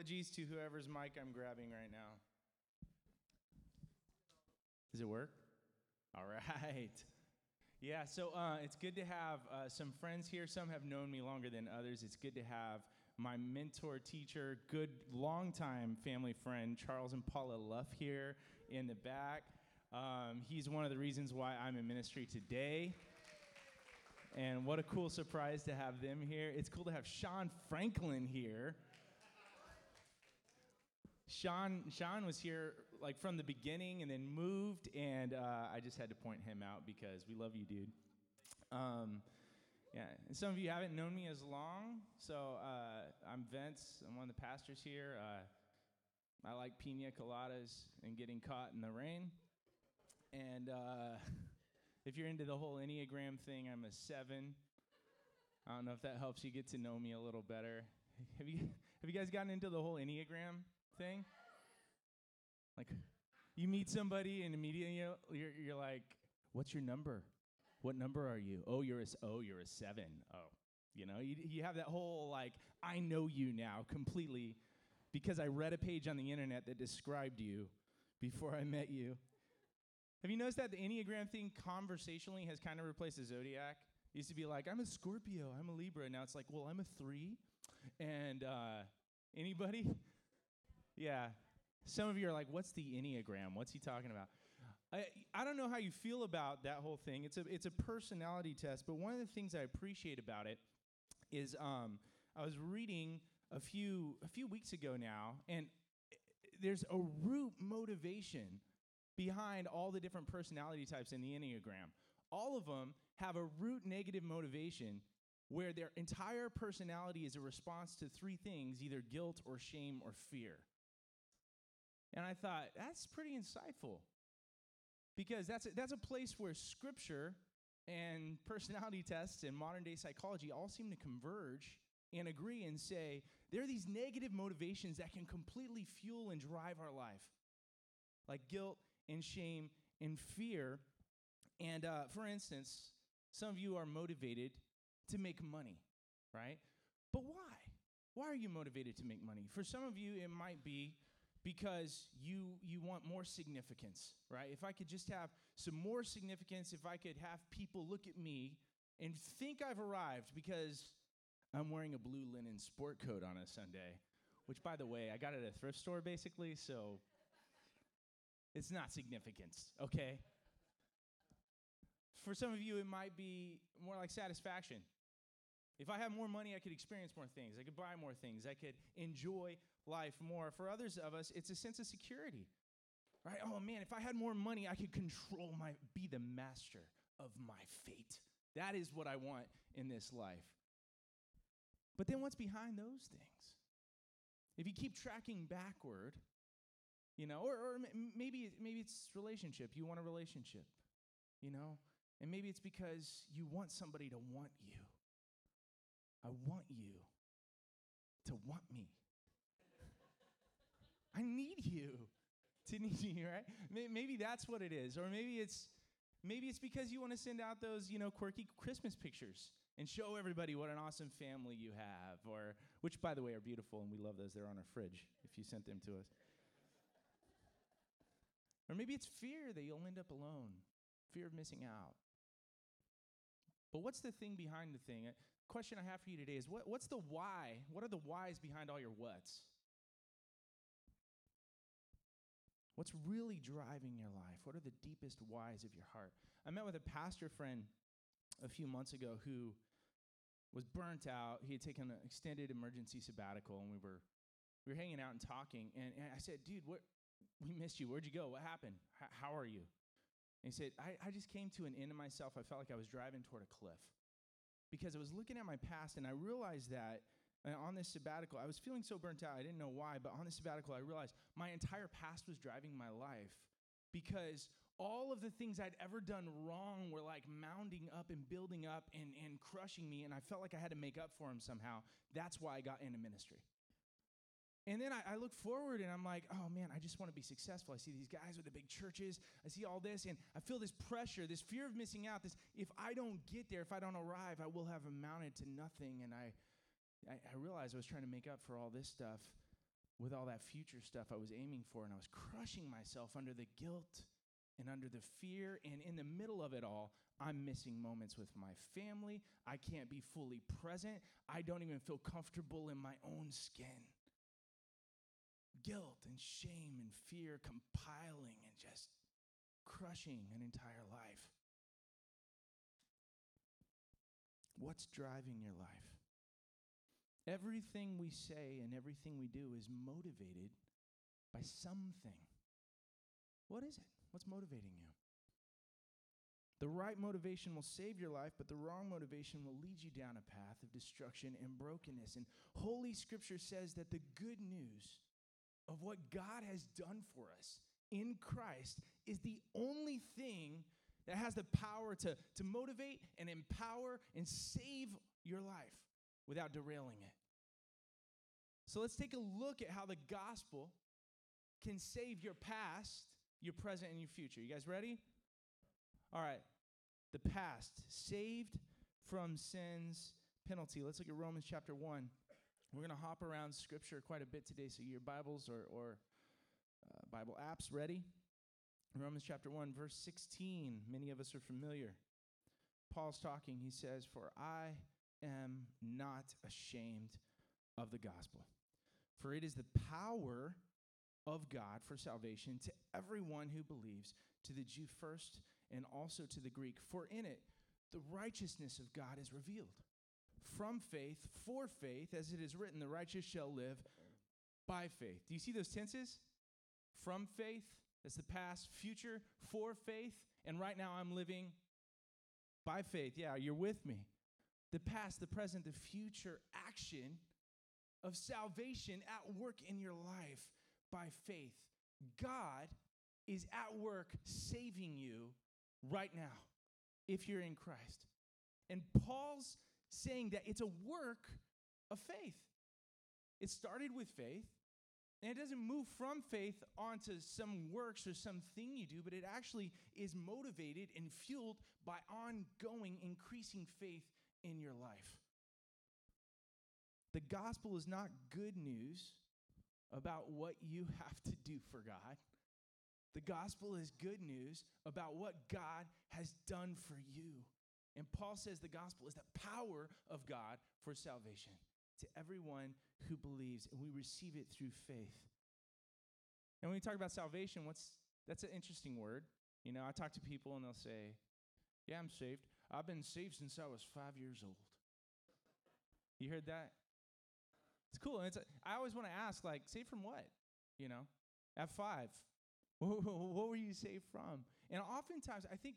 apologies to whoever's mic I'm grabbing right now. Does it work? All right. Yeah, so uh, it's good to have uh, some friends here. Some have known me longer than others. It's good to have my mentor, teacher, good longtime family friend, Charles and Paula Luff, here in the back. Um, he's one of the reasons why I'm in ministry today. And what a cool surprise to have them here. It's cool to have Sean Franklin here. Sean, Sean was here like from the beginning and then moved, and uh, I just had to point him out because we love you, dude. Um, yeah, and some of you haven't known me as long, so uh, I'm Vince. I'm one of the pastors here. Uh, I like pina coladas and getting caught in the rain. And uh, if you're into the whole Enneagram thing, I'm a seven. I don't know if that helps you get to know me a little better. Have you have you guys gotten into the whole Enneagram thing? Like, you meet somebody and immediately you're, you're, you're like, "What's your number? What number are you? Oh, you're a oh, you're a seven. Oh, you know, you you have that whole like, I know you now completely because I read a page on the internet that described you before I met you. Have you noticed that the Enneagram thing conversationally has kind of replaced the zodiac? It used to be like, I'm a Scorpio, I'm a Libra. Now it's like, well, I'm a three. And uh, anybody? Yeah. Some of you are like, what's the Enneagram? What's he talking about? I, I don't know how you feel about that whole thing. It's a, it's a personality test, but one of the things I appreciate about it is um, I was reading a few, a few weeks ago now, and there's a root motivation behind all the different personality types in the Enneagram. All of them have a root negative motivation where their entire personality is a response to three things either guilt or shame or fear. And I thought, that's pretty insightful because that's a, that's a place where scripture and personality tests and modern day psychology all seem to converge and agree and say there are these negative motivations that can completely fuel and drive our life, like guilt and shame and fear. And uh, for instance, some of you are motivated to make money, right? But why? Why are you motivated to make money? For some of you, it might be because you you want more significance, right? If I could just have some more significance, if I could have people look at me and think I've arrived because I'm wearing a blue linen sport coat on a Sunday, which by the way, I got at a thrift store basically, so it's not significance, okay? For some of you, it might be more like satisfaction. If I had more money, I could experience more things. I could buy more things. I could enjoy life more. For others of us, it's a sense of security. Right? Oh man, if I had more money, I could control my be the master of my fate. That is what I want in this life. But then what's behind those things? If you keep tracking backward, you know, or, or maybe maybe it's relationship. You want a relationship, you know, and maybe it's because you want somebody to want you. I want you to want me. I need you to need you, right? Maybe that's what it is. Or maybe it's maybe it's because you want to send out those, you know, quirky Christmas pictures and show everybody what an awesome family you have or which by the way are beautiful and we love those. They're on our fridge if you sent them to us. Or maybe it's fear that you'll end up alone, fear of missing out. But what's the thing behind the thing? Question I have for you today is what, what's the why? What are the whys behind all your whats? What's really driving your life? What are the deepest whys of your heart? I met with a pastor friend a few months ago who was burnt out. He had taken an extended emergency sabbatical, and we were we were hanging out and talking. And, and I said, "Dude, what? We missed you. Where'd you go? What happened? H- how are you?" And he said, I, "I just came to an end of myself. I felt like I was driving toward a cliff because I was looking at my past, and I realized that." Uh, on this sabbatical, I was feeling so burnt out. I didn't know why, but on this sabbatical, I realized my entire past was driving my life because all of the things I'd ever done wrong were like mounding up and building up and, and crushing me, and I felt like I had to make up for them somehow. That's why I got into ministry. And then I, I, look forward and I'm like, oh man, I just want to be successful. I see these guys with the big churches. I see all this, and I feel this pressure, this fear of missing out. This, if I don't get there, if I don't arrive, I will have amounted to nothing. And I, I, I realized I was trying to make up for all this stuff with all that future stuff I was aiming for, and I was crushing myself under the guilt and under the fear. And in the middle of it all, I'm missing moments with my family. I can't be fully present. I don't even feel comfortable in my own skin. Guilt and shame and fear compiling and just crushing an entire life. What's driving your life? Everything we say and everything we do is motivated by something. What is it? What's motivating you? The right motivation will save your life, but the wrong motivation will lead you down a path of destruction and brokenness. And Holy Scripture says that the good news of what God has done for us in Christ is the only thing that has the power to, to motivate and empower and save your life without derailing it. So let's take a look at how the gospel can save your past, your present, and your future. You guys ready? All right. The past, saved from sin's penalty. Let's look at Romans chapter 1. We're going to hop around scripture quite a bit today, so your Bibles or, or uh, Bible apps ready. Romans chapter 1, verse 16. Many of us are familiar. Paul's talking. He says, For I am not ashamed of the gospel, for it is the power of God for salvation to everyone who believes, to the Jew first and also to the Greek. For in it, the righteousness of God is revealed from faith, for faith, as it is written, the righteous shall live by faith. Do you see those tenses? From faith, that's the past, future, for faith, and right now I'm living by faith. Yeah, you're with me. The past, the present, the future action of salvation at work in your life by faith. God is at work saving you right now if you're in Christ. And Paul's saying that it's a work of faith. It started with faith, and it doesn't move from faith onto some works or something you do, but it actually is motivated and fueled by ongoing, increasing faith in your life. The gospel is not good news about what you have to do for God. The gospel is good news about what God has done for you. And Paul says the gospel is the power of God for salvation to everyone who believes, and we receive it through faith. And when we talk about salvation, what's that's an interesting word. You know, I talk to people and they'll say, Yeah, I'm saved. I've been saved since I was five years old. You heard that? It's cool. And it's, I always want to ask, like, saved from what? You know, at five, what were you saved from? And oftentimes, I think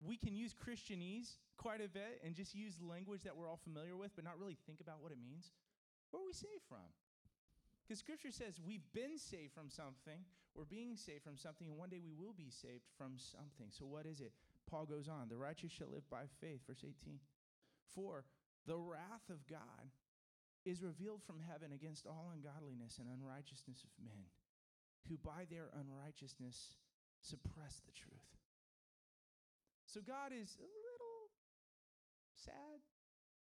we can use Christianese quite a bit and just use language that we're all familiar with, but not really think about what it means. Where are we saved from? Because scripture says we've been saved from something, we're being saved from something, and one day we will be saved from something. So, what is it? Paul goes on The righteous shall live by faith, verse 18. For the wrath of God is revealed from heaven against all ungodliness and unrighteousness of men, who by their unrighteousness suppress the truth. So God is a little sad,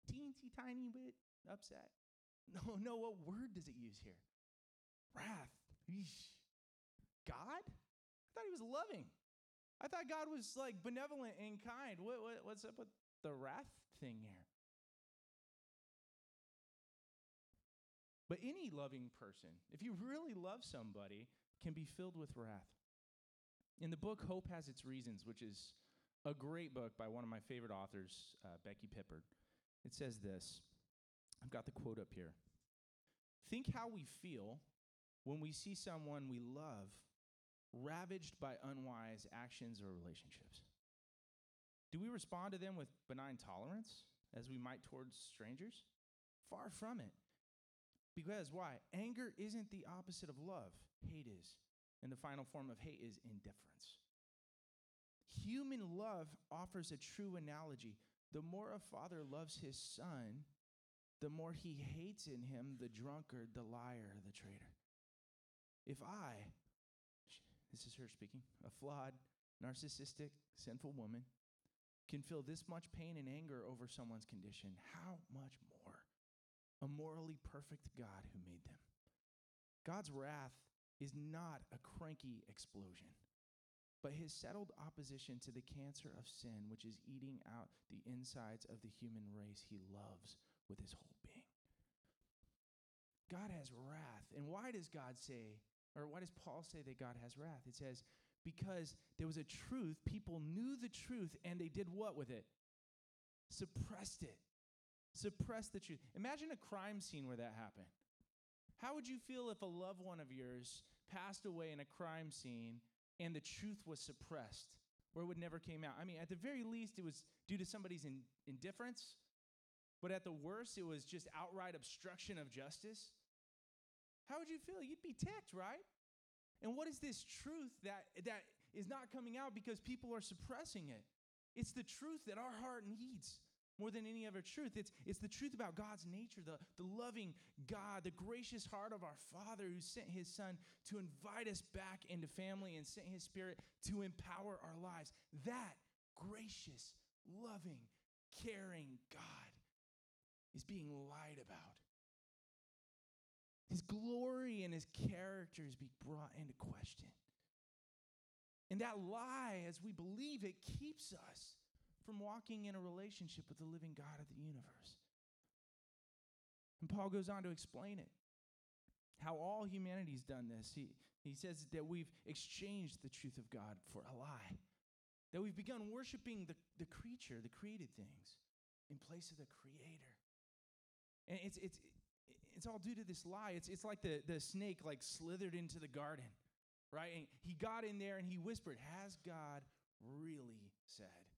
teensy tiny bit upset. No, no, what word does it use here? Wrath. Eesh. God? I thought he was loving. I thought God was like benevolent and kind. What, what, what's up with the wrath thing here? But any loving person, if you really love somebody, can be filled with wrath. In the book Hope Has Its Reasons, which is a great book by one of my favorite authors, uh, Becky Pippert. It says this I've got the quote up here. Think how we feel when we see someone we love ravaged by unwise actions or relationships. Do we respond to them with benign tolerance as we might towards strangers? Far from it. Because why? Anger isn't the opposite of love, hate is. And the final form of hate is indifference. Human love offers a true analogy. The more a father loves his son, the more he hates in him the drunkard, the liar, the traitor. If I, this is her speaking, a flawed, narcissistic, sinful woman, can feel this much pain and anger over someone's condition, how much more a morally perfect God who made them? God's wrath is not a cranky explosion, but his settled opposition to the cancer of sin, which is eating out the insides of the human race he loves with his whole being. God has wrath. And why does God say, or why does Paul say that God has wrath? It says, because there was a truth, people knew the truth, and they did what with it? Suppressed it. Suppressed the truth. Imagine a crime scene where that happened. How would you feel if a loved one of yours passed away in a crime scene and the truth was suppressed, where it would never came out? I mean, at the very least, it was due to somebody's in, indifference, but at the worst, it was just outright obstruction of justice. How would you feel? You'd be ticked, right? And what is this truth that, that is not coming out because people are suppressing it? It's the truth that our heart needs more than any other truth. It's, it's the truth about God's nature, the, the loving God, the gracious heart of our Father who sent his Son to invite us back into family and sent his Spirit to empower our lives. That gracious, loving, caring God is being lied about. His glory and his character is being brought into question. And that lie, as we believe it, keeps us from walking in a relationship with the living God of the universe. And Paul goes on to explain it. How all humanity's done this. He, he says that we've exchanged the truth of God for a lie. That we've begun worshiping the, the creature, the created things, in place of the creator. And it's, it's, it's all due to this lie. It's, it's like the, the snake like slithered into the garden, right? And he got in there and he whispered, Has God really said?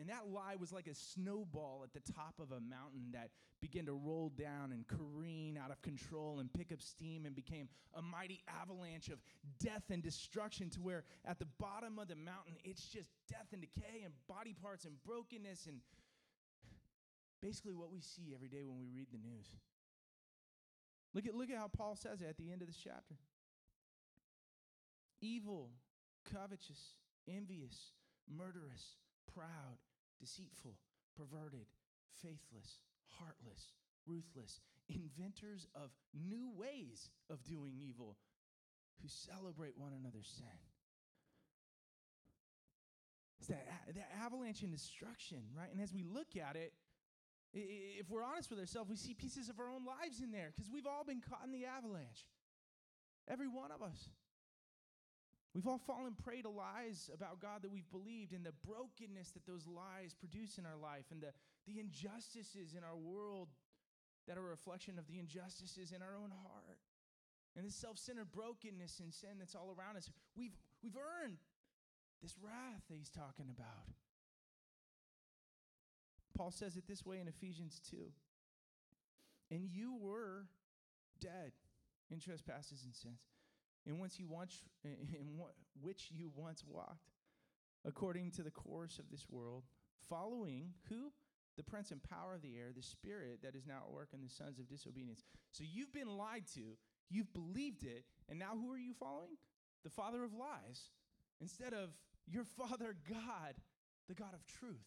And that lie was like a snowball at the top of a mountain that began to roll down and careen out of control and pick up steam and became a mighty avalanche of death and destruction to where at the bottom of the mountain it's just death and decay and body parts and brokenness and basically what we see every day when we read the news. Look at, look at how Paul says it at the end of this chapter. Evil, covetous, envious, murderous, proud, deceitful, perverted, faithless, heartless, ruthless, inventors of new ways of doing evil, who celebrate one another's sin. It's that, that avalanche and destruction, right? And as we look at it, if we're honest with ourselves, we see pieces of our own lives in there because we've all been caught in the avalanche. Every one of us. We've all fallen prey to lies about God that we've believed and the brokenness that those lies produce in our life and the, the injustices in our world that are a reflection of the injustices in our own heart. And this self-centered brokenness and sin that's all around us. We've, we've earned this wrath that he's talking about. Paul says it this way in Ephesians 2. And you were dead in trespasses and sins in which you once in which you once walked according to the course of this world following who? The prince and power of the air the spirit that is now at work in the sons of disobedience. So you've been lied to you've believed it and now who are you following? The father of lies instead of your father god the god of truth.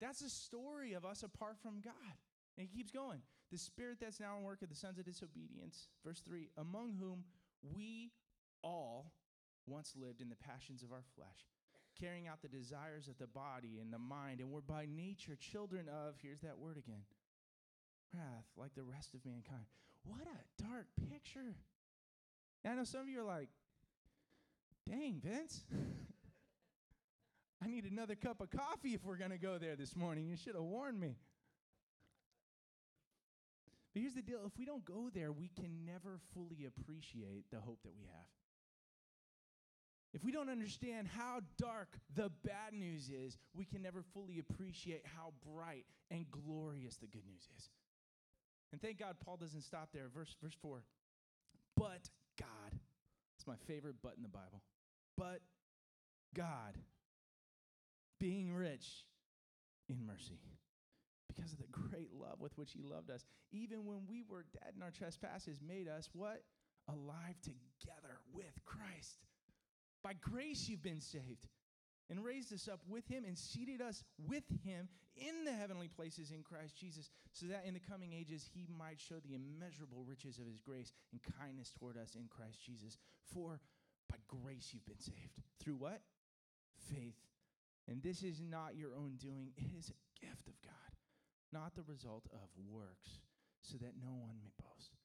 That's a story of us apart from god. And he keeps going. The spirit that's now at work of the sons of disobedience verse 3 among whom we all once lived in the passions of our flesh, carrying out the desires of the body and the mind, and were by nature children of, here's that word again, wrath, like the rest of mankind. What a dark picture. I know some of you are like, dang, Vince. I need another cup of coffee if we're going to go there this morning. You should have warned me. But here's the deal if we don't go there, we can never fully appreciate the hope that we have. If we don't understand how dark the bad news is, we can never fully appreciate how bright and glorious the good news is. And thank God Paul doesn't stop there. Verse, verse 4. But God. It's my favorite but in the Bible. But God, being rich in mercy because of the great love with which he loved us. Even when we were dead in our trespasses, made us what? Alive together with Christ. By grace you've been saved. and raised us up with him and seated us with him in the heavenly places in Christ Jesus, so that in the coming ages he might show the immeasurable riches of his grace and kindness toward us in Christ Jesus. For by grace you've been saved. Through what? Faith. And this is not your own doing, it is a gift of God, not the result of works, so that no one may boast.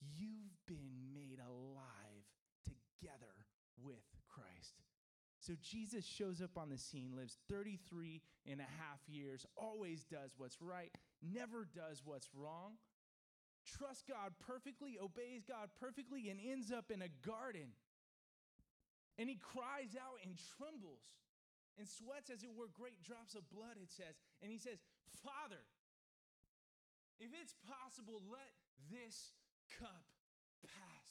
You've been made alive together with Christ. So Jesus shows up on the scene, lives 33 and a half years, always does what's right, never does what's wrong, trusts God perfectly, obeys God perfectly, and ends up in a garden. And he cries out and trembles and sweats as it were great drops of blood, it says. And he says, Father, if it's possible, let this cup pass.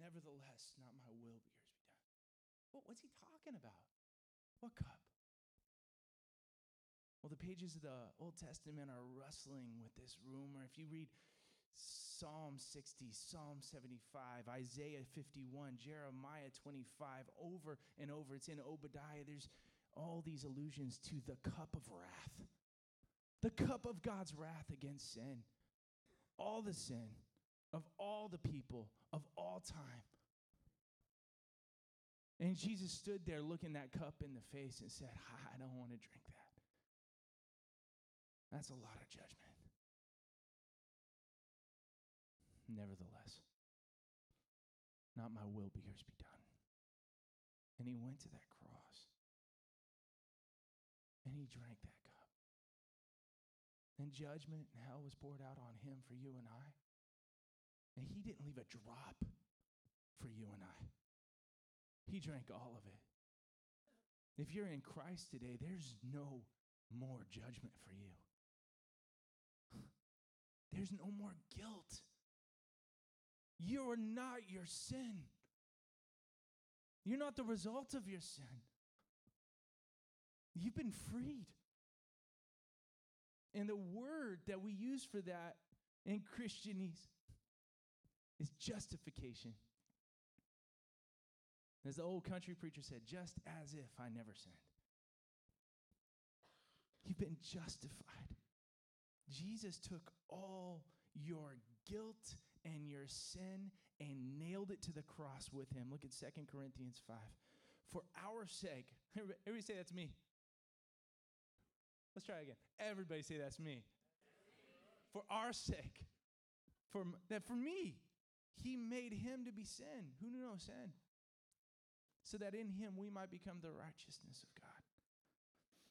Nevertheless, not my will, but yours be done. What, what's he talking about? What cup? Well, the pages of the Old Testament are rustling with this rumor. If you read Psalm 60, Psalm 75, Isaiah 51, Jeremiah 25, over and over, it's in Obadiah. There's all these allusions to the cup of wrath, the cup of God's wrath against sin, all the sin of all the people of all time. And Jesus stood there looking that cup in the face and said, I don't want to drink that. That's a lot of judgment. Nevertheless, not my will, but yours be done. And he went to that cross and he drank that cup. And judgment and hell was poured out on him for you and I. And he didn't leave a drop for you and I. He drank all of it. If you're in Christ today, there's no more judgment for you. There's no more guilt. You are not your sin. You're not the result of your sin. You've been freed. And the word that we use for that in Christianese is justification. As the old country preacher said, just as if I never sinned. You've been justified. Jesus took all your guilt and your sin and nailed it to the cross with him. Look at Second Corinthians 5. For our sake, everybody say that's me. Let's try again. Everybody say that's me. For our sake, for that for me, he made him to be sin who knew no sin, so that in him we might become the righteousness of God.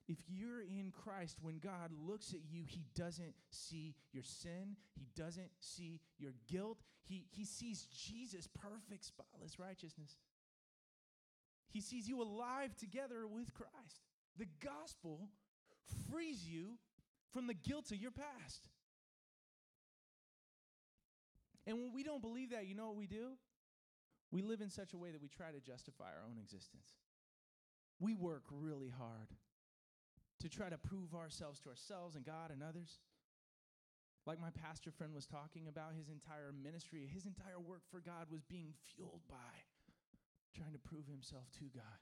If you're in Christ, when God looks at you, he doesn't see your sin, he doesn't see your guilt. He, he sees Jesus' perfect, spotless righteousness. He sees you alive together with Christ. The gospel frees you from the guilt of your past. And when we don't believe that, you know what we do? We live in such a way that we try to justify our own existence. We work really hard to try to prove ourselves to ourselves and God and others. Like my pastor friend was talking about, his entire ministry, his entire work for God was being fueled by trying to prove himself to God.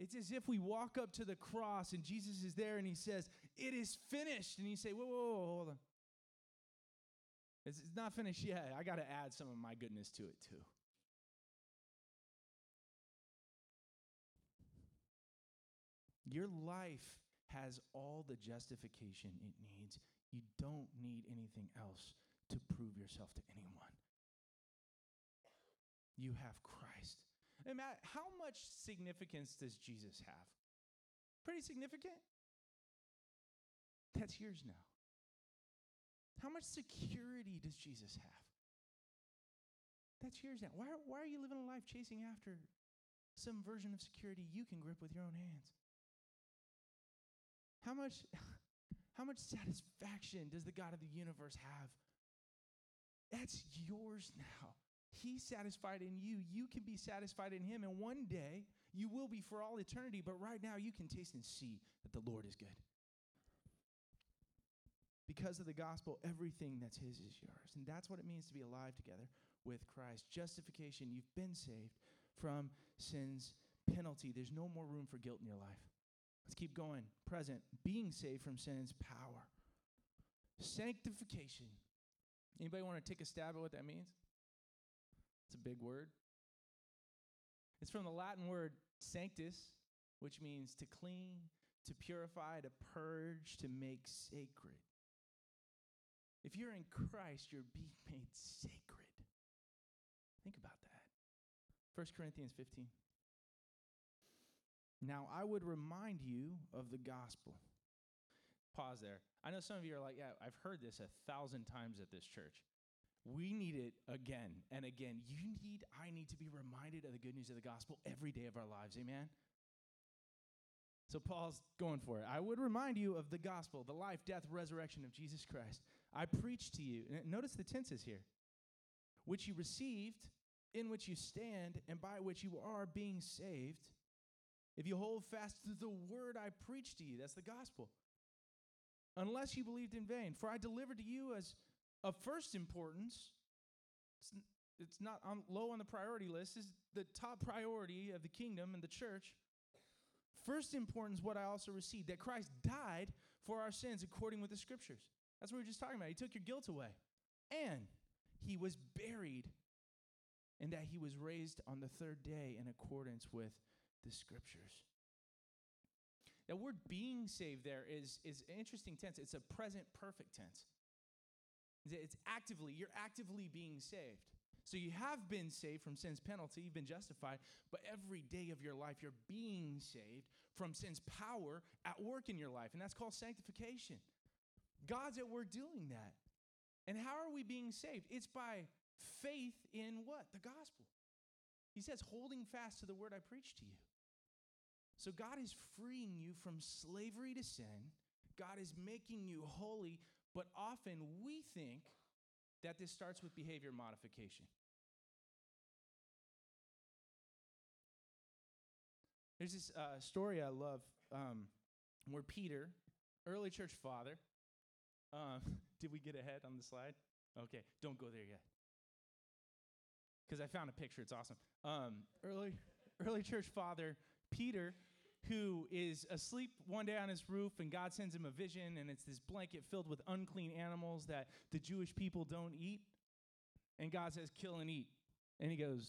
It's as if we walk up to the cross and Jesus is there and he says, It is finished. And you say, Whoa, whoa, whoa, hold on. It's, not finished yet. I got to add some of my goodness to it too. Your life has all the justification it needs. You don't need anything else to prove yourself to anyone. You have Christ. And Matt, how much significance does Jesus have? Pretty significant. That's yours now. How much security does Jesus have? That's yours now. Why, why are you living a life chasing after some version of security you can grip with your own hands? How much, how much satisfaction does the God of the universe have? That's yours now. He's satisfied in you. You can be satisfied in Him. And one day, you will be for all eternity. But right now, you can taste and see that the Lord is good. Because of the gospel, everything that's His is yours. And that's what it means to be alive together with Christ. Justification, you've been saved. from sin's penalty. There's no more room for guilt in your life. Let's keep going. Present, being saved from sin's power. Sanctification. Anybody want to take a stab at what that means? It's a big word. It's from the Latin word sanctus, which means to clean, to purify, to purge, to make sacred. If you're in Christ, you're being made sacred. Think about that. 1 Corinthians 15. Now, I would remind you of the gospel. Pause there. I know some of you are like, yeah, I've heard this a thousand times at this church. We need it again and again. You need, I need to be reminded of the good news of the gospel every day of our lives. Amen? So Paul's going for it. I would remind you of the gospel, the life, death, resurrection of Jesus Christ. I preach to you. Notice the tenses here. Which you received, in which you stand, and by which you are being saved. If you hold fast to the word I preach to you, that's the gospel. Unless you believed in vain. For I delivered to you as of first importance. It's, it's not on, low on the priority list. Is the top priority of the kingdom and the church. First importance, what I also received that Christ died for our sins according with the scriptures. That's what we were just talking about. He took your guilt away. And he was buried, and that he was raised on the third day in accordance with the scriptures. That word being saved there is, is an interesting tense. It's a present perfect tense. It's actively, you're actively being saved. So you have been saved from sin's penalty, you've been justified, but every day of your life you're being saved from sin's power at work in your life, and that's called sanctification. God's at work doing that. And how are we being saved? It's by faith in what? The gospel. He says, holding fast to the word I preached to you. So God is freeing you from slavery to sin. God is making you holy, but often we think that this starts with behavior modification. There's this uh, story I love um, where Peter, early church father, um, did we get ahead on the slide? Okay, don't go there yet. Because I found a picture, it's awesome. Um, early, early church father, Peter, who is asleep one day on his roof, and God sends him a vision, and it's this blanket filled with unclean animals that the Jewish people don't eat. And God says, kill and eat. And he goes,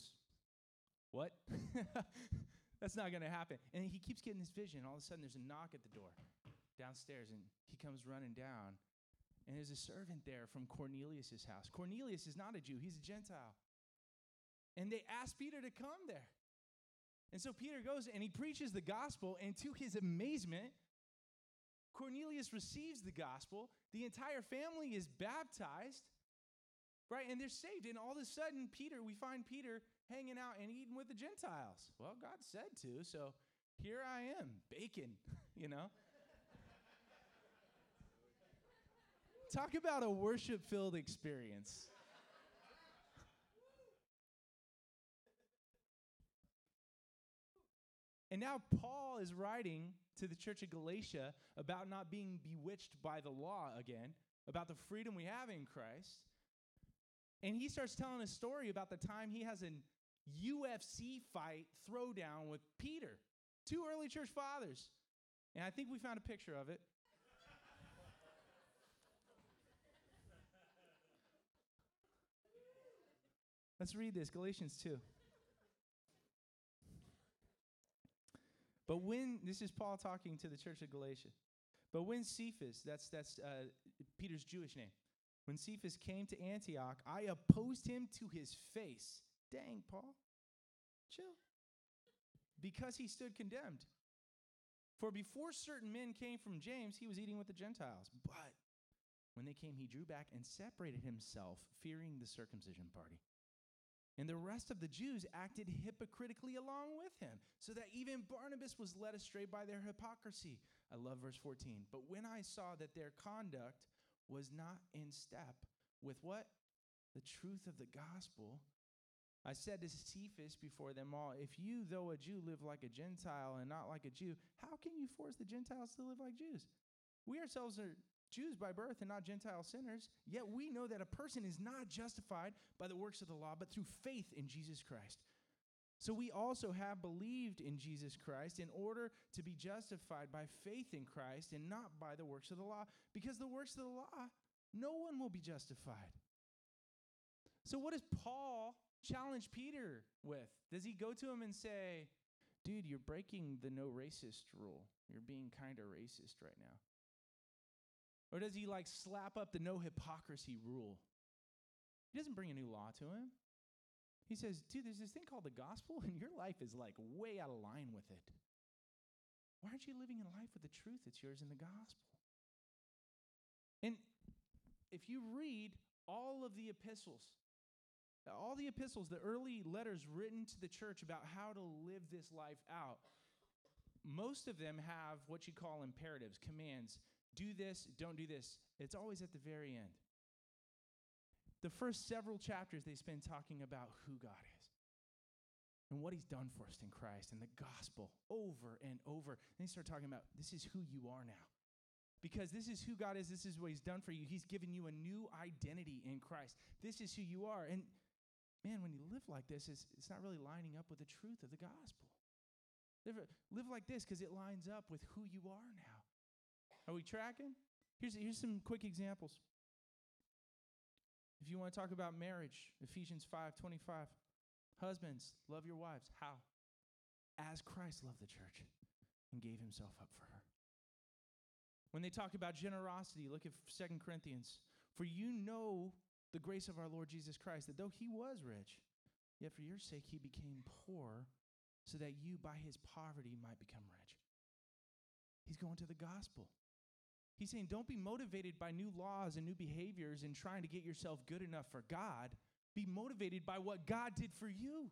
What? That's not going to happen. And he keeps getting this vision. All of a sudden, there's a knock at the door downstairs, and he comes running down. And there's a servant there from Cornelius' house. Cornelius is not a Jew, he's a Gentile. And they ask Peter to come there. And so Peter goes and he preaches the gospel, and to his amazement, Cornelius receives the gospel. The entire family is baptized, right? And they're saved. And all of a sudden, Peter, we find Peter hanging out and eating with the Gentiles. Well, God said to, so here I am, bacon, you know? Talk about a worship filled experience. And now Paul is writing to the church of Galatia about not being bewitched by the law again, about the freedom we have in Christ. And he starts telling a story about the time he has an UFC fight throwdown with Peter, two early church fathers. And I think we found a picture of it. Let's read this Galatians 2. But when, this is Paul talking to the church of Galatia. But when Cephas, that's, that's uh, Peter's Jewish name, when Cephas came to Antioch, I opposed him to his face. Dang, Paul. Chill. Because he stood condemned. For before certain men came from James, he was eating with the Gentiles. But when they came, he drew back and separated himself, fearing the circumcision party. And the rest of the Jews acted hypocritically along with him, so that even Barnabas was led astray by their hypocrisy. I love verse 14. But when I saw that their conduct was not in step with what? The truth of the gospel, I said to Cephas before them all, If you, though a Jew, live like a Gentile and not like a Jew, how can you force the Gentiles to live like Jews? We ourselves are Jews by birth and not Gentile sinners, yet we know that a person is not justified by the works of the law, but through faith in Jesus Christ. So we also have believed in Jesus Christ in order to be justified by faith in Christ and not by the works of the law, because the works of the law, no one will be justified. So, what does Paul challenge Peter with? Does he go to him and say, Dude, you're breaking the no racist rule? You're being kind of racist right now. Or does he like slap up the no hypocrisy rule? He doesn't bring a new law to him. He says, dude, there's this thing called the gospel, and your life is like way out of line with it. Why aren't you living in life with the truth that's yours in the gospel? And if you read all of the epistles, all the epistles, the early letters written to the church about how to live this life out, most of them have what you call imperatives, commands. Do this, don't do this. It's always at the very end. The first several chapters they spend talking about who God is and what he's done for us in Christ and the gospel over and over. Then they start talking about this is who you are now. Because this is who God is, this is what he's done for you. He's given you a new identity in Christ. This is who you are. And man, when you live like this, it's, it's not really lining up with the truth of the gospel. Live, live like this because it lines up with who you are now. Are we tracking? Here's, here's some quick examples. If you want to talk about marriage, Ephesians 5 25. Husbands, love your wives. How? As Christ loved the church and gave himself up for her. When they talk about generosity, look at 2 Corinthians. For you know the grace of our Lord Jesus Christ, that though he was rich, yet for your sake he became poor, so that you by his poverty might become rich. He's going to the gospel. He's saying, don't be motivated by new laws and new behaviors and trying to get yourself good enough for God. Be motivated by what God did for you.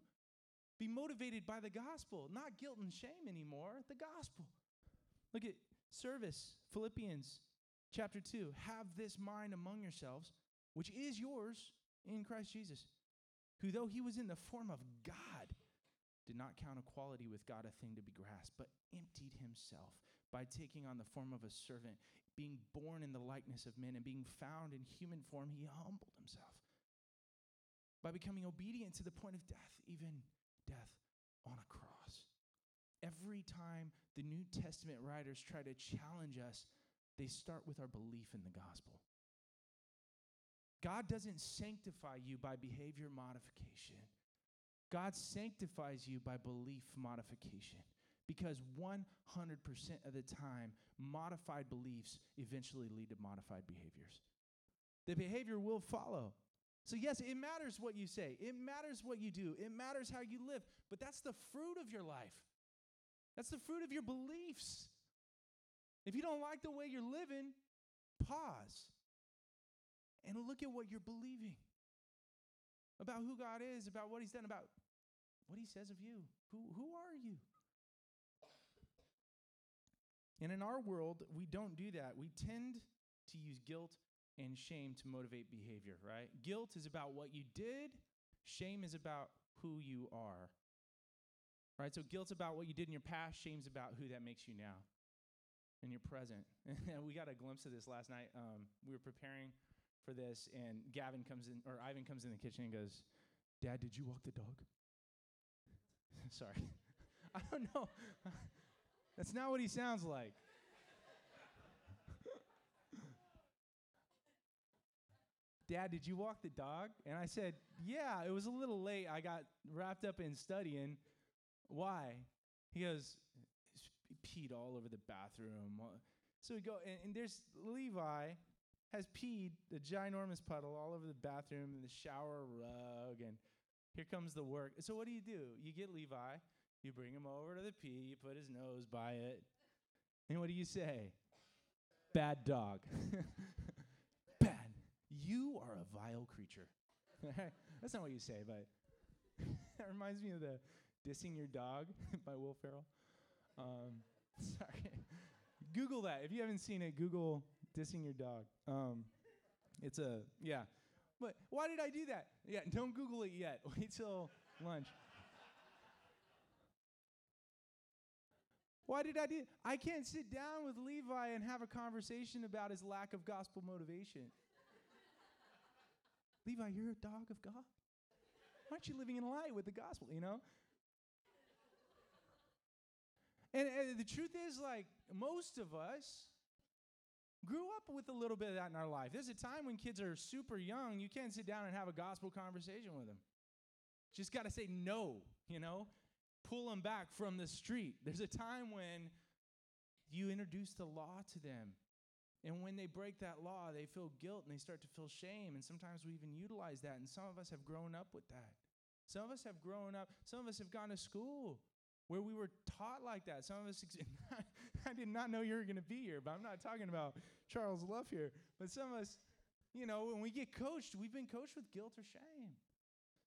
Be motivated by the gospel, not guilt and shame anymore, the gospel. Look at service, Philippians chapter 2. Have this mind among yourselves, which is yours in Christ Jesus, who, though he was in the form of God, did not count equality with God a thing to be grasped, but emptied himself by taking on the form of a servant, being born in the likeness of men and being found in human form, he humbled himself by becoming obedient to the point of death, even death on a cross. Every time the New Testament writers try to challenge us, they start with our belief in the gospel. God doesn't sanctify you by behavior modification. God sanctifies you by belief modification because 100% of the time, modified beliefs eventually lead to modified behaviors. The behavior will follow. So, yes, it matters what you say, it matters what you do, it matters how you live, but that's the fruit of your life. That's the fruit of your beliefs. If you don't like the way you're living, pause and look at what you're believing about who God is, about what He's done, about what He says of you. Who, who are you? And in our world, we don't do that. We tend to use guilt and shame to motivate behavior, right? Guilt is about what you did, shame is about who you are. Right? So guilt's about what you did in your past, shame's about who that makes you now in your present. And we got a glimpse of this last night. Um, we were preparing for this, and Gavin comes in, or Ivan comes in the kitchen and goes, Dad, did you walk the dog? Sorry. I don't know. That's not what he sounds like. Dad, did you walk the dog? And I said, Yeah, it was a little late. I got wrapped up in studying. Why? He goes, He peed all over the bathroom. So we go, and, and there's Levi has peed the ginormous puddle all over the bathroom and the shower rug, and here comes the work. So what do you do? You get Levi, you bring him over to the pee, you put his nose by it. And what do you say? Bad dog. Bad. You are a vile creature. That's not what you say, but that reminds me of the dissing your dog by Will Ferrell. Um, sorry. Google that. If you haven't seen it, Google dissing your dog. Um, it's a, yeah. But why did I do that? Yeah, don't Google it yet. Wait till lunch. Why did I do I can't sit down with Levi and have a conversation about his lack of gospel motivation. Levi, you're a dog of God. Why aren't you living in light with the gospel, you know? And, and the truth is, like, most of us grew up with a little bit of that in our life. There's a time when kids are super young, you can't sit down and have a gospel conversation with them. Just got to say no, you know? Pull them back from the street. There's a time when you introduce the law to them. And when they break that law, they feel guilt and they start to feel shame. And sometimes we even utilize that. And some of us have grown up with that. Some of us have grown up, some of us have gone to school where we were taught like that. Some of us, I did not know you were going to be here, but I'm not talking about Charles Love here. But some of us, you know, when we get coached, we've been coached with guilt or shame.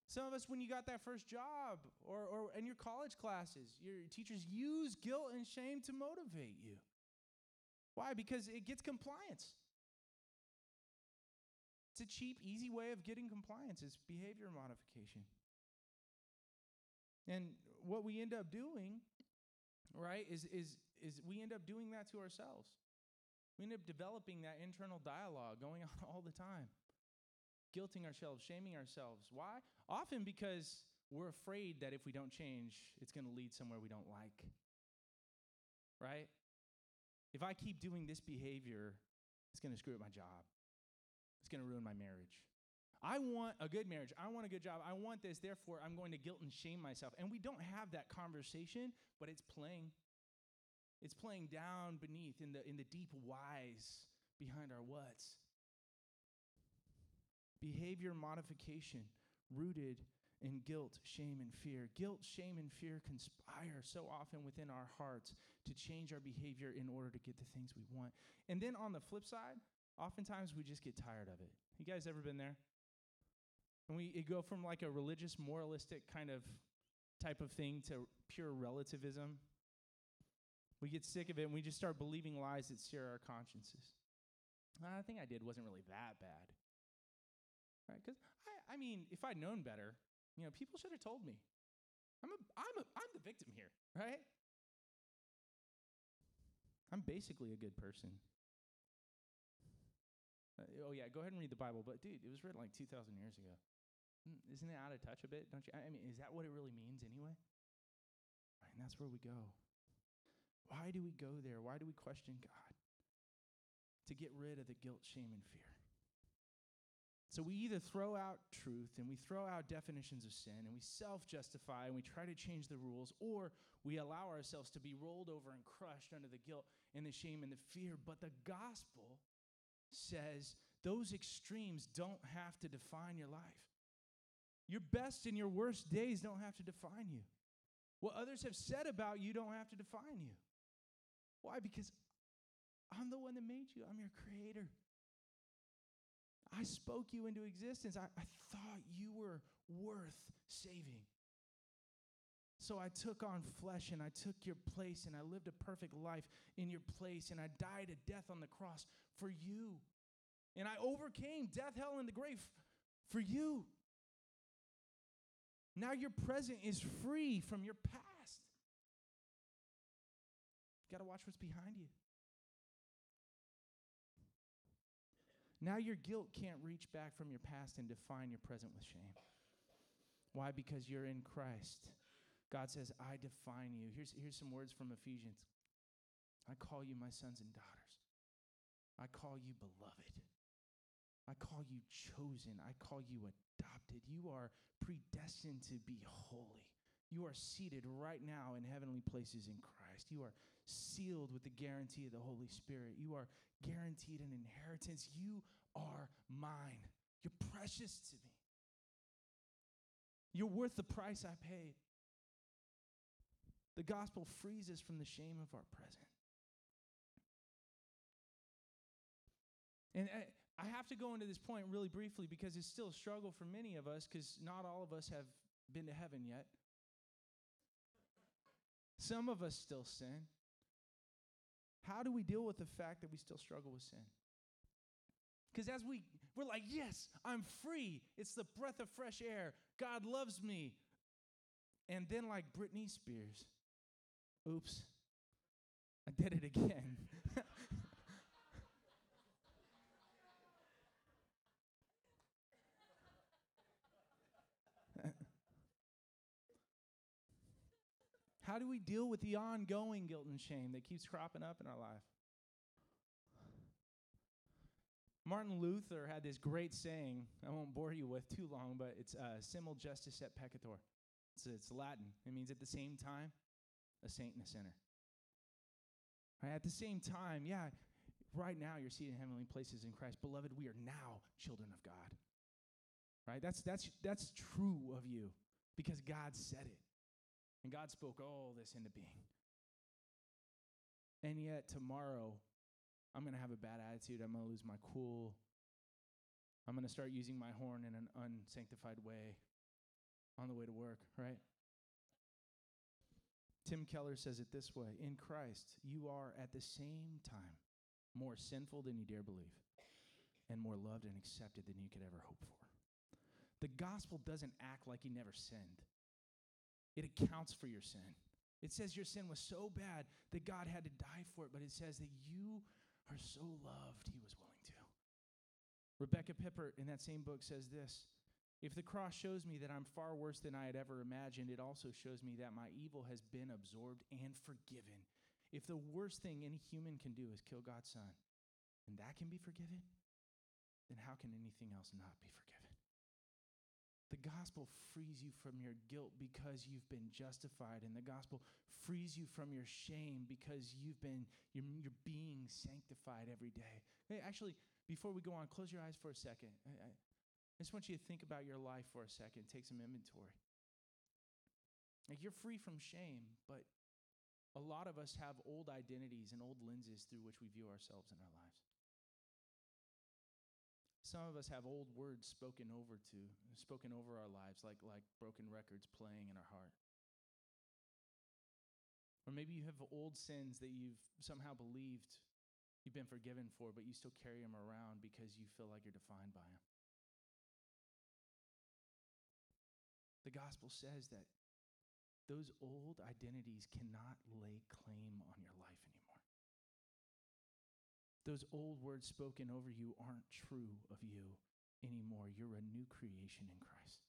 Some of us, when you got that first job or, or in your college classes, your teachers use guilt and shame to motivate you. Why? Because it gets compliance. It's a cheap, easy way of getting compliance. It's behavior modification. And what we end up doing, right, is, is, is we end up doing that to ourselves. We end up developing that internal dialogue going on all the time, guilting ourselves, shaming ourselves. Why? Often because we're afraid that if we don't change, it's going to lead somewhere we don't like. Right? If I keep doing this behavior, it's going to screw up my job. It's going to ruin my marriage. I want a good marriage. I want a good job. I want this. Therefore, I'm going to guilt and shame myself. And we don't have that conversation, but it's playing. It's playing down beneath in the in the deep whys behind our whats. Behavior modification rooted in guilt, shame, and fear. Guilt, shame, and fear conspire so often within our hearts to change our behavior in order to get the things we want. And then on the flip side, oftentimes we just get tired of it. You guys ever been there? And we go from like a religious, moralistic kind of type of thing to pure relativism. We get sick of it and we just start believing lies that sear our consciences. I think I did wasn't really that bad. Right? Because I, I mean, if I'd known better, you know, people should have told me. I'm a, I'm a, I'm the victim here, right? I'm basically a good person. Uh, oh yeah, go ahead and read the Bible. But dude, it was written like 2,000 years ago. Hmm, isn't it out of touch a bit? Don't you? I mean, is that what it really means anyway? And that's where we go. Why do we go there? Why do we question God? To get rid of the guilt, shame, and fear. So we either throw out truth and we throw out definitions of sin and we self justify and we try to change the rules, or we allow ourselves to be rolled over and crushed under the guilt and the shame and the fear. But the gospel says those extremes don't have to define your life. Your best and your worst days don't have to define you. What others have said about you don't have to define you. Why? Because I'm the one that made you, I'm your creator. I spoke you into existence. I, I thought you were worth saving. So I took on flesh and I took your place and I lived a perfect life in your place and I died a death on the cross for you. And I overcame death, hell, and the grave for you. Now your present is free from your past. You got to watch what's behind you. Now your guilt can't reach back from your past and define your present with shame. Why? Because you're in Christ. God says, I define you. Here's, here's some words from Ephesians I call you my sons and daughters. I call you beloved. I call you chosen. I call you adopted. You are predestined to be holy. You are seated right now in heavenly places in Christ. You are sealed with the guarantee of the Holy Spirit. You are guaranteed an inheritance. You are mine. You're precious to me. You're worth the price I paid. The gospel frees us from the shame of our present. And I, I have to go into this point really briefly because it's still a struggle for many of us because not all of us have been to heaven yet. Some of us still sin. How do we deal with the fact that we still struggle with sin? Because as we, we're like, yes, I'm free. It's the breath of fresh air. God loves me. And then, like Britney Spears, oops, I did it again. How do we deal with the ongoing guilt and shame that keeps cropping up in our life? Martin Luther had this great saying, I won't bore you with too long, but it's uh, simul justus et peccator. It's, it's Latin. It means at the same time, a saint and a sinner. Right, at the same time, yeah, right now you're seated in heavenly places in Christ. Beloved, we are now children of God. Right? That's, that's, that's true of you because God said it. And God spoke all this into being. And yet, tomorrow, I'm going to have a bad attitude. I'm going to lose my cool. I'm going to start using my horn in an unsanctified way on the way to work, right? Tim Keller says it this way In Christ, you are at the same time more sinful than you dare believe, and more loved and accepted than you could ever hope for. The gospel doesn't act like you never sinned, it accounts for your sin. It says your sin was so bad that God had to die for it, but it says that you are so loved, he was willing to. Rebecca Pippert in that same book says this If the cross shows me that I'm far worse than I had ever imagined, it also shows me that my evil has been absorbed and forgiven. If the worst thing any human can do is kill God's son, and that can be forgiven, then how can anything else not be forgiven? The gospel frees you from your guilt because you've been justified, and the gospel frees you from your shame because you've been you're, you're being sanctified every day. Hey, actually, before we go on, close your eyes for a second. I, I, I just want you to think about your life for a second, take some inventory. Like you're free from shame, but a lot of us have old identities and old lenses through which we view ourselves in our lives. Some of us have old words spoken over to, spoken over our lives, like, like broken records playing in our heart. Or maybe you have old sins that you've somehow believed you've been forgiven for, but you still carry them around because you feel like you're defined by them. The gospel says that those old identities cannot lay claim on your life. Those old words spoken over you aren't true of you anymore. You're a new creation in Christ.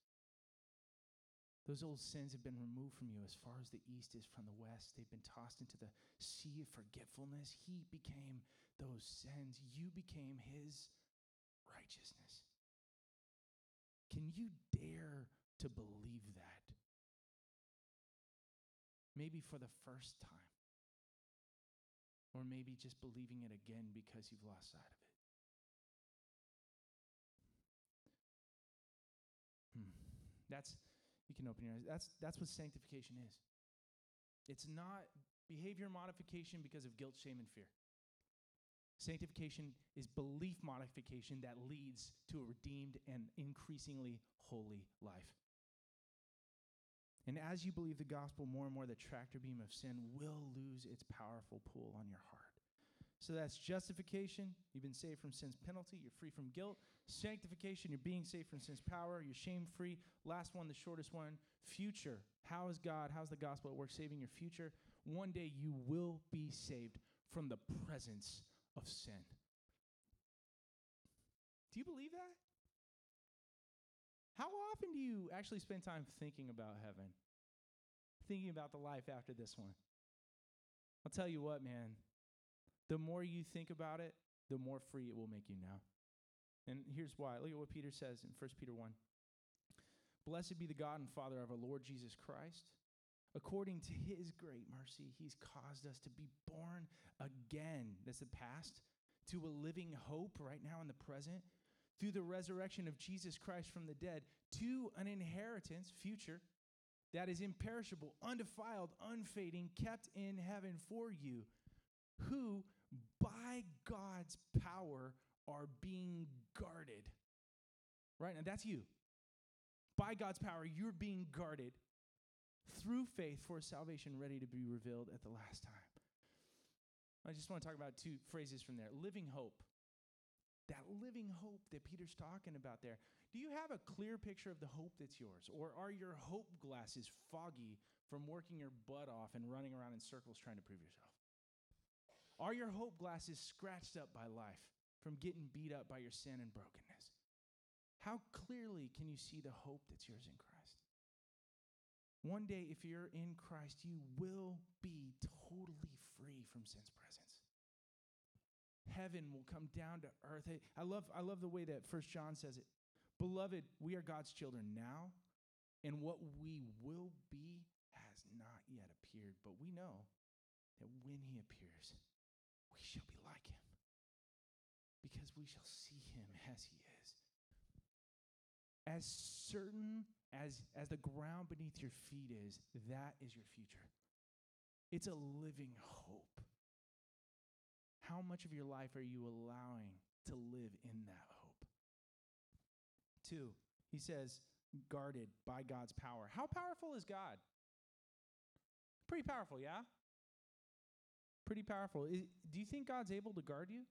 Those old sins have been removed from you as far as the east is from the west. They've been tossed into the sea of forgetfulness. He became those sins. You became his righteousness. Can you dare to believe that? Maybe for the first time. Or maybe just believing it again because you've lost sight of it. Hmm. That's, you can open your eyes. That's, that's what sanctification is. It's not behavior modification because of guilt, shame, and fear. Sanctification is belief modification that leads to a redeemed and increasingly holy life. And as you believe the gospel more and more, the tractor beam of sin will lose its powerful pull on your heart. So that's justification. You've been saved from sin's penalty. You're free from guilt. Sanctification. You're being saved from sin's power. You're shame free. Last one, the shortest one. Future. How is God, how's the gospel at work saving your future? One day you will be saved from the presence of sin. Do you believe that? How often do you actually spend time thinking about heaven? Thinking about the life after this one? I'll tell you what, man. The more you think about it, the more free it will make you now. And here's why. Look at what Peter says in 1 Peter 1. Blessed be the God and Father of our Lord Jesus Christ. According to his great mercy, he's caused us to be born again. That's the past. To a living hope right now in the present through the resurrection of Jesus Christ from the dead to an inheritance, future, that is imperishable, undefiled, unfading, kept in heaven for you, who by God's power are being guarded. Right? And that's you. By God's power, you're being guarded through faith for salvation ready to be revealed at the last time. I just want to talk about two phrases from there living hope that living hope that Peter's talking about there. Do you have a clear picture of the hope that's yours? Or are your hope glasses foggy from working your butt off and running around in circles trying to prove yourself? Are your hope glasses scratched up by life from getting beat up by your sin and brokenness? How clearly can you see the hope that's yours in Christ? One day, if you're in Christ, you will be totally free from sin's presence. Heaven will come down to earth. I love, I love the way that First John says it. Beloved, we are God's children now, and what we will be has not yet appeared, but we know that when he appears, we shall be like him because we shall see him as he is. As certain as, as the ground beneath your feet is, that is your future. It's a living hope. How much of your life are you allowing to live in that hope? Two, he says, guarded by God's power. How powerful is God? Pretty powerful, yeah? Pretty powerful. Is, do you think God's able to guard you?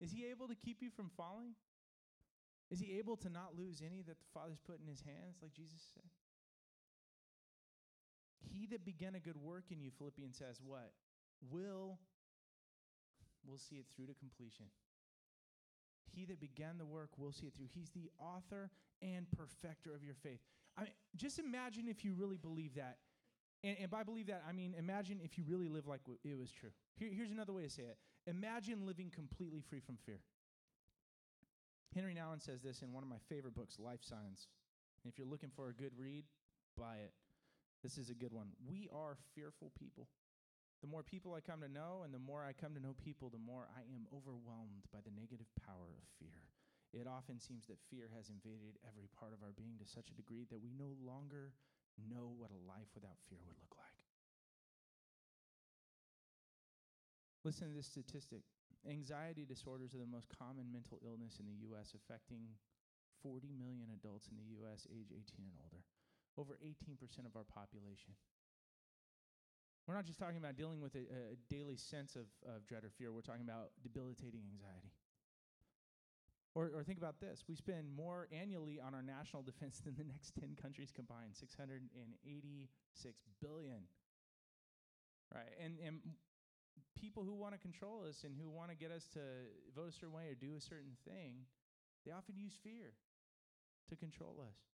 Is he able to keep you from falling? Is he able to not lose any that the Father's put in his hands, like Jesus said? He that began a good work in you, Philippians says, what? Will, will see it through to completion. He that began the work will see it through. He's the author and perfecter of your faith. I mean, just imagine if you really believe that. And, and by believe that, I mean, imagine if you really live like it was true. Here, here's another way to say it Imagine living completely free from fear. Henri Nouwen says this in one of my favorite books, Lifesigns. And if you're looking for a good read, buy it. This is a good one. We are fearful people. The more people I come to know and the more I come to know people, the more I am overwhelmed by the negative power of fear. It often seems that fear has invaded every part of our being to such a degree that we no longer know what a life without fear would look like. Listen to this statistic Anxiety disorders are the most common mental illness in the U.S., affecting 40 million adults in the U.S. age 18 and older, over 18% of our population. We're not just talking about dealing with a, a daily sense of, of dread or fear, we're talking about debilitating anxiety. Or, or think about this we spend more annually on our national defense than the next 10 countries combined 686 billion. Right? And, and people who want to control us and who want to get us to vote a certain way or do a certain thing, they often use fear to control us.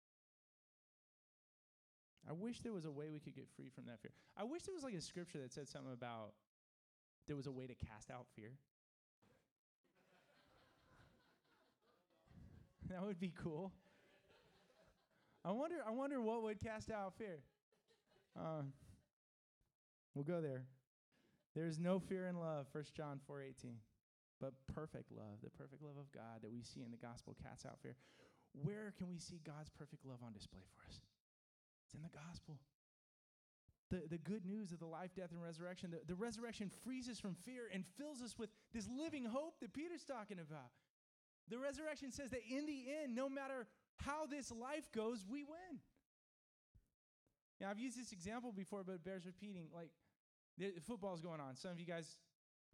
I wish there was a way we could get free from that fear. I wish there was like a scripture that said something about there was a way to cast out fear. that would be cool. I wonder I wonder what would cast out fear. Um, we'll go there. There's no fear in love, 1 John 4:18. But perfect love, the perfect love of God that we see in the gospel casts out fear. Where can we see God's perfect love on display for us? It's in the gospel. The, the good news of the life, death, and resurrection. The, the resurrection frees us from fear and fills us with this living hope that Peter's talking about. The resurrection says that in the end, no matter how this life goes, we win. Now, I've used this example before, but it bears repeating. Like, the, football's going on. Some of you guys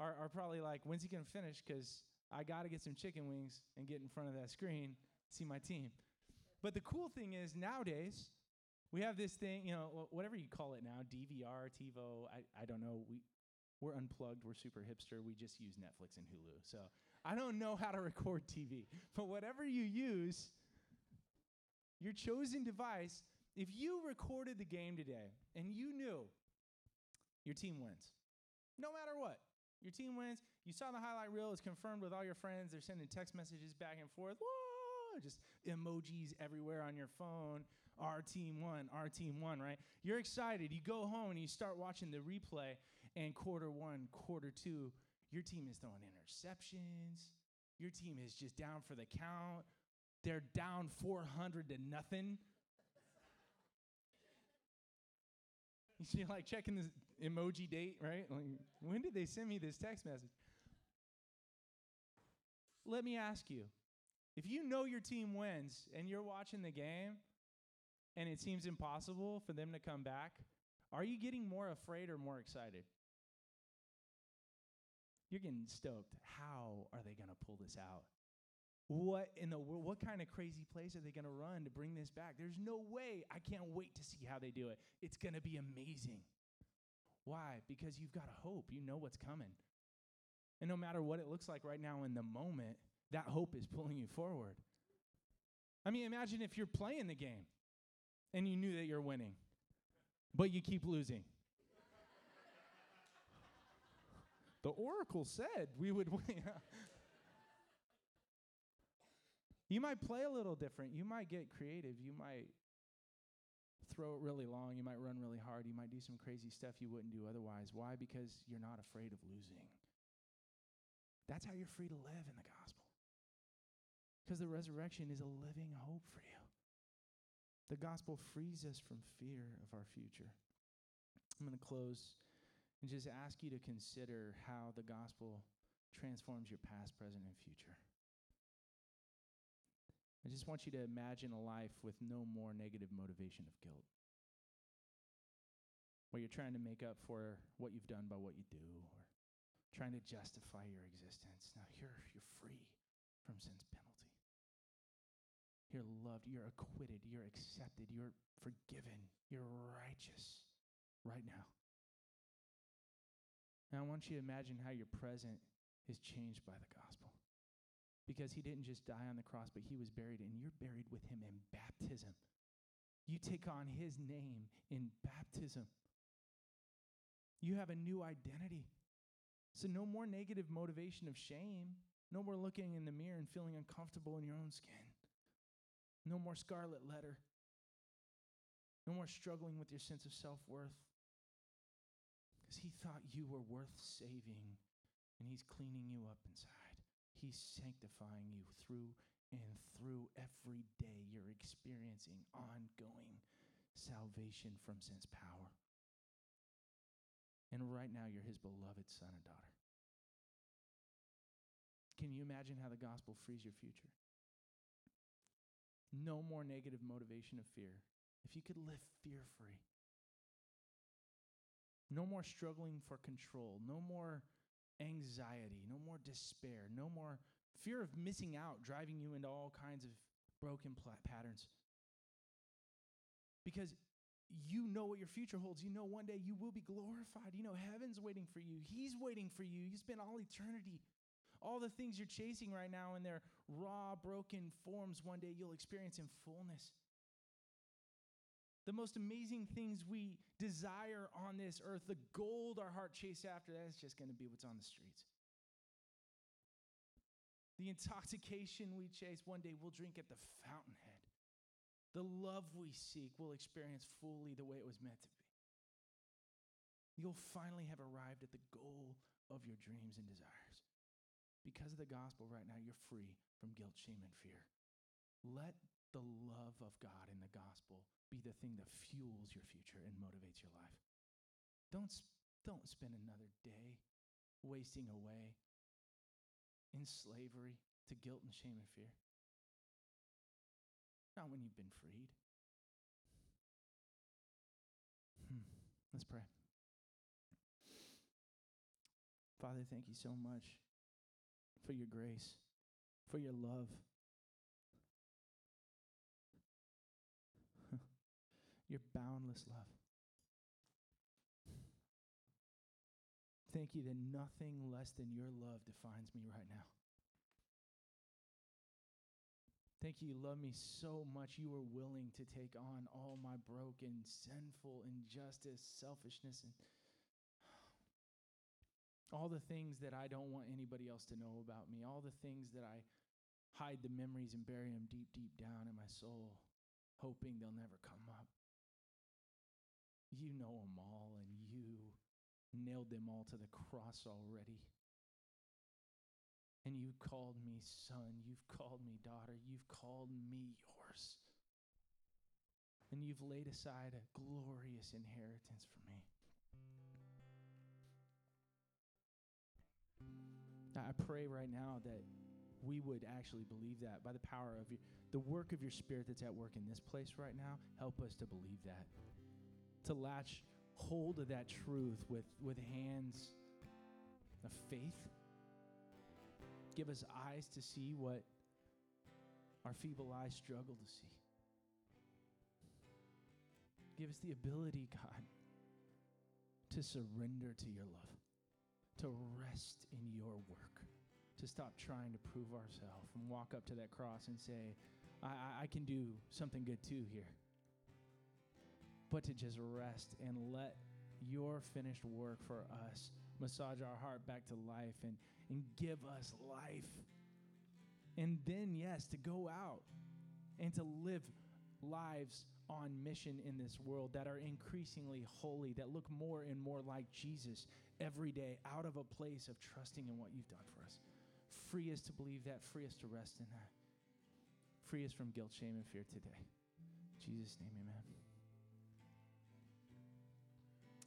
are, are probably like, when's he going to finish? Because I got to get some chicken wings and get in front of that screen, see my team. But the cool thing is nowadays, we have this thing, you know, whatever you call it now, DVR, TiVo, I, I don't know. We, we're unplugged, we're super hipster, we just use Netflix and Hulu. So I don't know how to record TV. But whatever you use, your chosen device, if you recorded the game today and you knew your team wins. No matter what. Your team wins. You saw the highlight reel, it's confirmed with all your friends. They're sending text messages back and forth. Whoa! Just emojis everywhere on your phone. Our team won, our team won, right? You're excited. You go home and you start watching the replay, and quarter one, quarter two, your team is throwing interceptions. Your team is just down for the count. They're down 400 to nothing. You see, like checking this emoji date, right? Like, when did they send me this text message? Let me ask you if you know your team wins and you're watching the game and it seems impossible for them to come back, are you getting more afraid or more excited? You're getting stoked. How are they going to pull this out? What in the world? What kind of crazy plays are they going to run to bring this back? There's no way. I can't wait to see how they do it. It's going to be amazing. Why? Because you've got a hope. You know what's coming. And no matter what it looks like right now in the moment, that hope is pulling you forward. I mean, imagine if you're playing the game and you knew that you're winning. but you keep losing. the oracle said we would win. you might play a little different. You might get creative. You might throw it really long. You might run really hard. You might do some crazy stuff you wouldn't do otherwise. Why? Because you're not afraid of losing. That's how you're free to live in the gospel. Because the resurrection is a living hope for you. The gospel frees us from fear of our future. I'm going to close and just ask you to consider how the gospel transforms your past, present, and future. I just want you to imagine a life with no more negative motivation of guilt. Where you're trying to make up for what you've done by what you do or trying to justify your existence. Now you're, you're free from sin's penalty. You're loved, you're acquitted, you're accepted, you're forgiven, you're righteous right now. Now, I want you to imagine how your present is changed by the gospel. Because he didn't just die on the cross, but he was buried, and you're buried with him in baptism. You take on his name in baptism. You have a new identity. So, no more negative motivation of shame. No more looking in the mirror and feeling uncomfortable in your own skin. No more scarlet letter. No more struggling with your sense of self worth because he thought you were worth saving, and he's cleaning you up inside. He's sanctifying you through and through every day. You're experiencing ongoing salvation from sin's power. And right now, you're his beloved son and daughter. Can you imagine how the gospel frees your future? No more negative motivation of fear. If you could live fear free, no more struggling for control. No more anxiety. No more despair. No more fear of missing out, driving you into all kinds of broken pl- patterns. Because you know what your future holds. You know one day you will be glorified. You know heaven's waiting for you. He's waiting for you. You spend all eternity. All the things you're chasing right now in their raw, broken forms, one day you'll experience in fullness. The most amazing things we desire on this earth, the gold our heart chase after, that's just going to be what's on the streets. The intoxication we chase, one day we'll drink at the fountainhead. The love we seek, we'll experience fully the way it was meant to be. You'll finally have arrived at the goal of your dreams and desires. Because of the gospel right now, you're free from guilt, shame, and fear. Let the love of God in the gospel be the thing that fuels your future and motivates your life. Don't, don't spend another day wasting away in slavery to guilt and shame and fear. Not when you've been freed. Hmm. Let's pray. Father, thank you so much for your grace, for your love. your boundless love. Thank you that nothing less than your love defines me right now. Thank you, you love me so much. You were willing to take on all my broken, sinful injustice, selfishness, and all the things that I don't want anybody else to know about me, all the things that I hide the memories and bury them deep, deep down in my soul, hoping they'll never come up. You know them all, and you nailed them all to the cross already. And you called me son, you've called me daughter, you've called me yours. And you've laid aside a glorious inheritance for me. I pray right now that we would actually believe that by the power of your, the work of your spirit that's at work in this place right now. Help us to believe that to latch hold of that truth with, with hands of faith. Give us eyes to see what our feeble eyes struggle to see. Give us the ability, God, to surrender to your love, to rest in your work, to stop trying to prove ourselves and walk up to that cross and say, I, I, can do something good too here. but to just rest and let your finished work for us massage our heart back to life and, and give us life. And then, yes, to go out and to live lives on mission in this world that are increasingly holy, that look more and more like Jesus every day out of a place of trusting in what you've done for us. Free us to believe that, free us to rest in that. Free us from guilt, shame, and fear today. In Jesus' name, amen.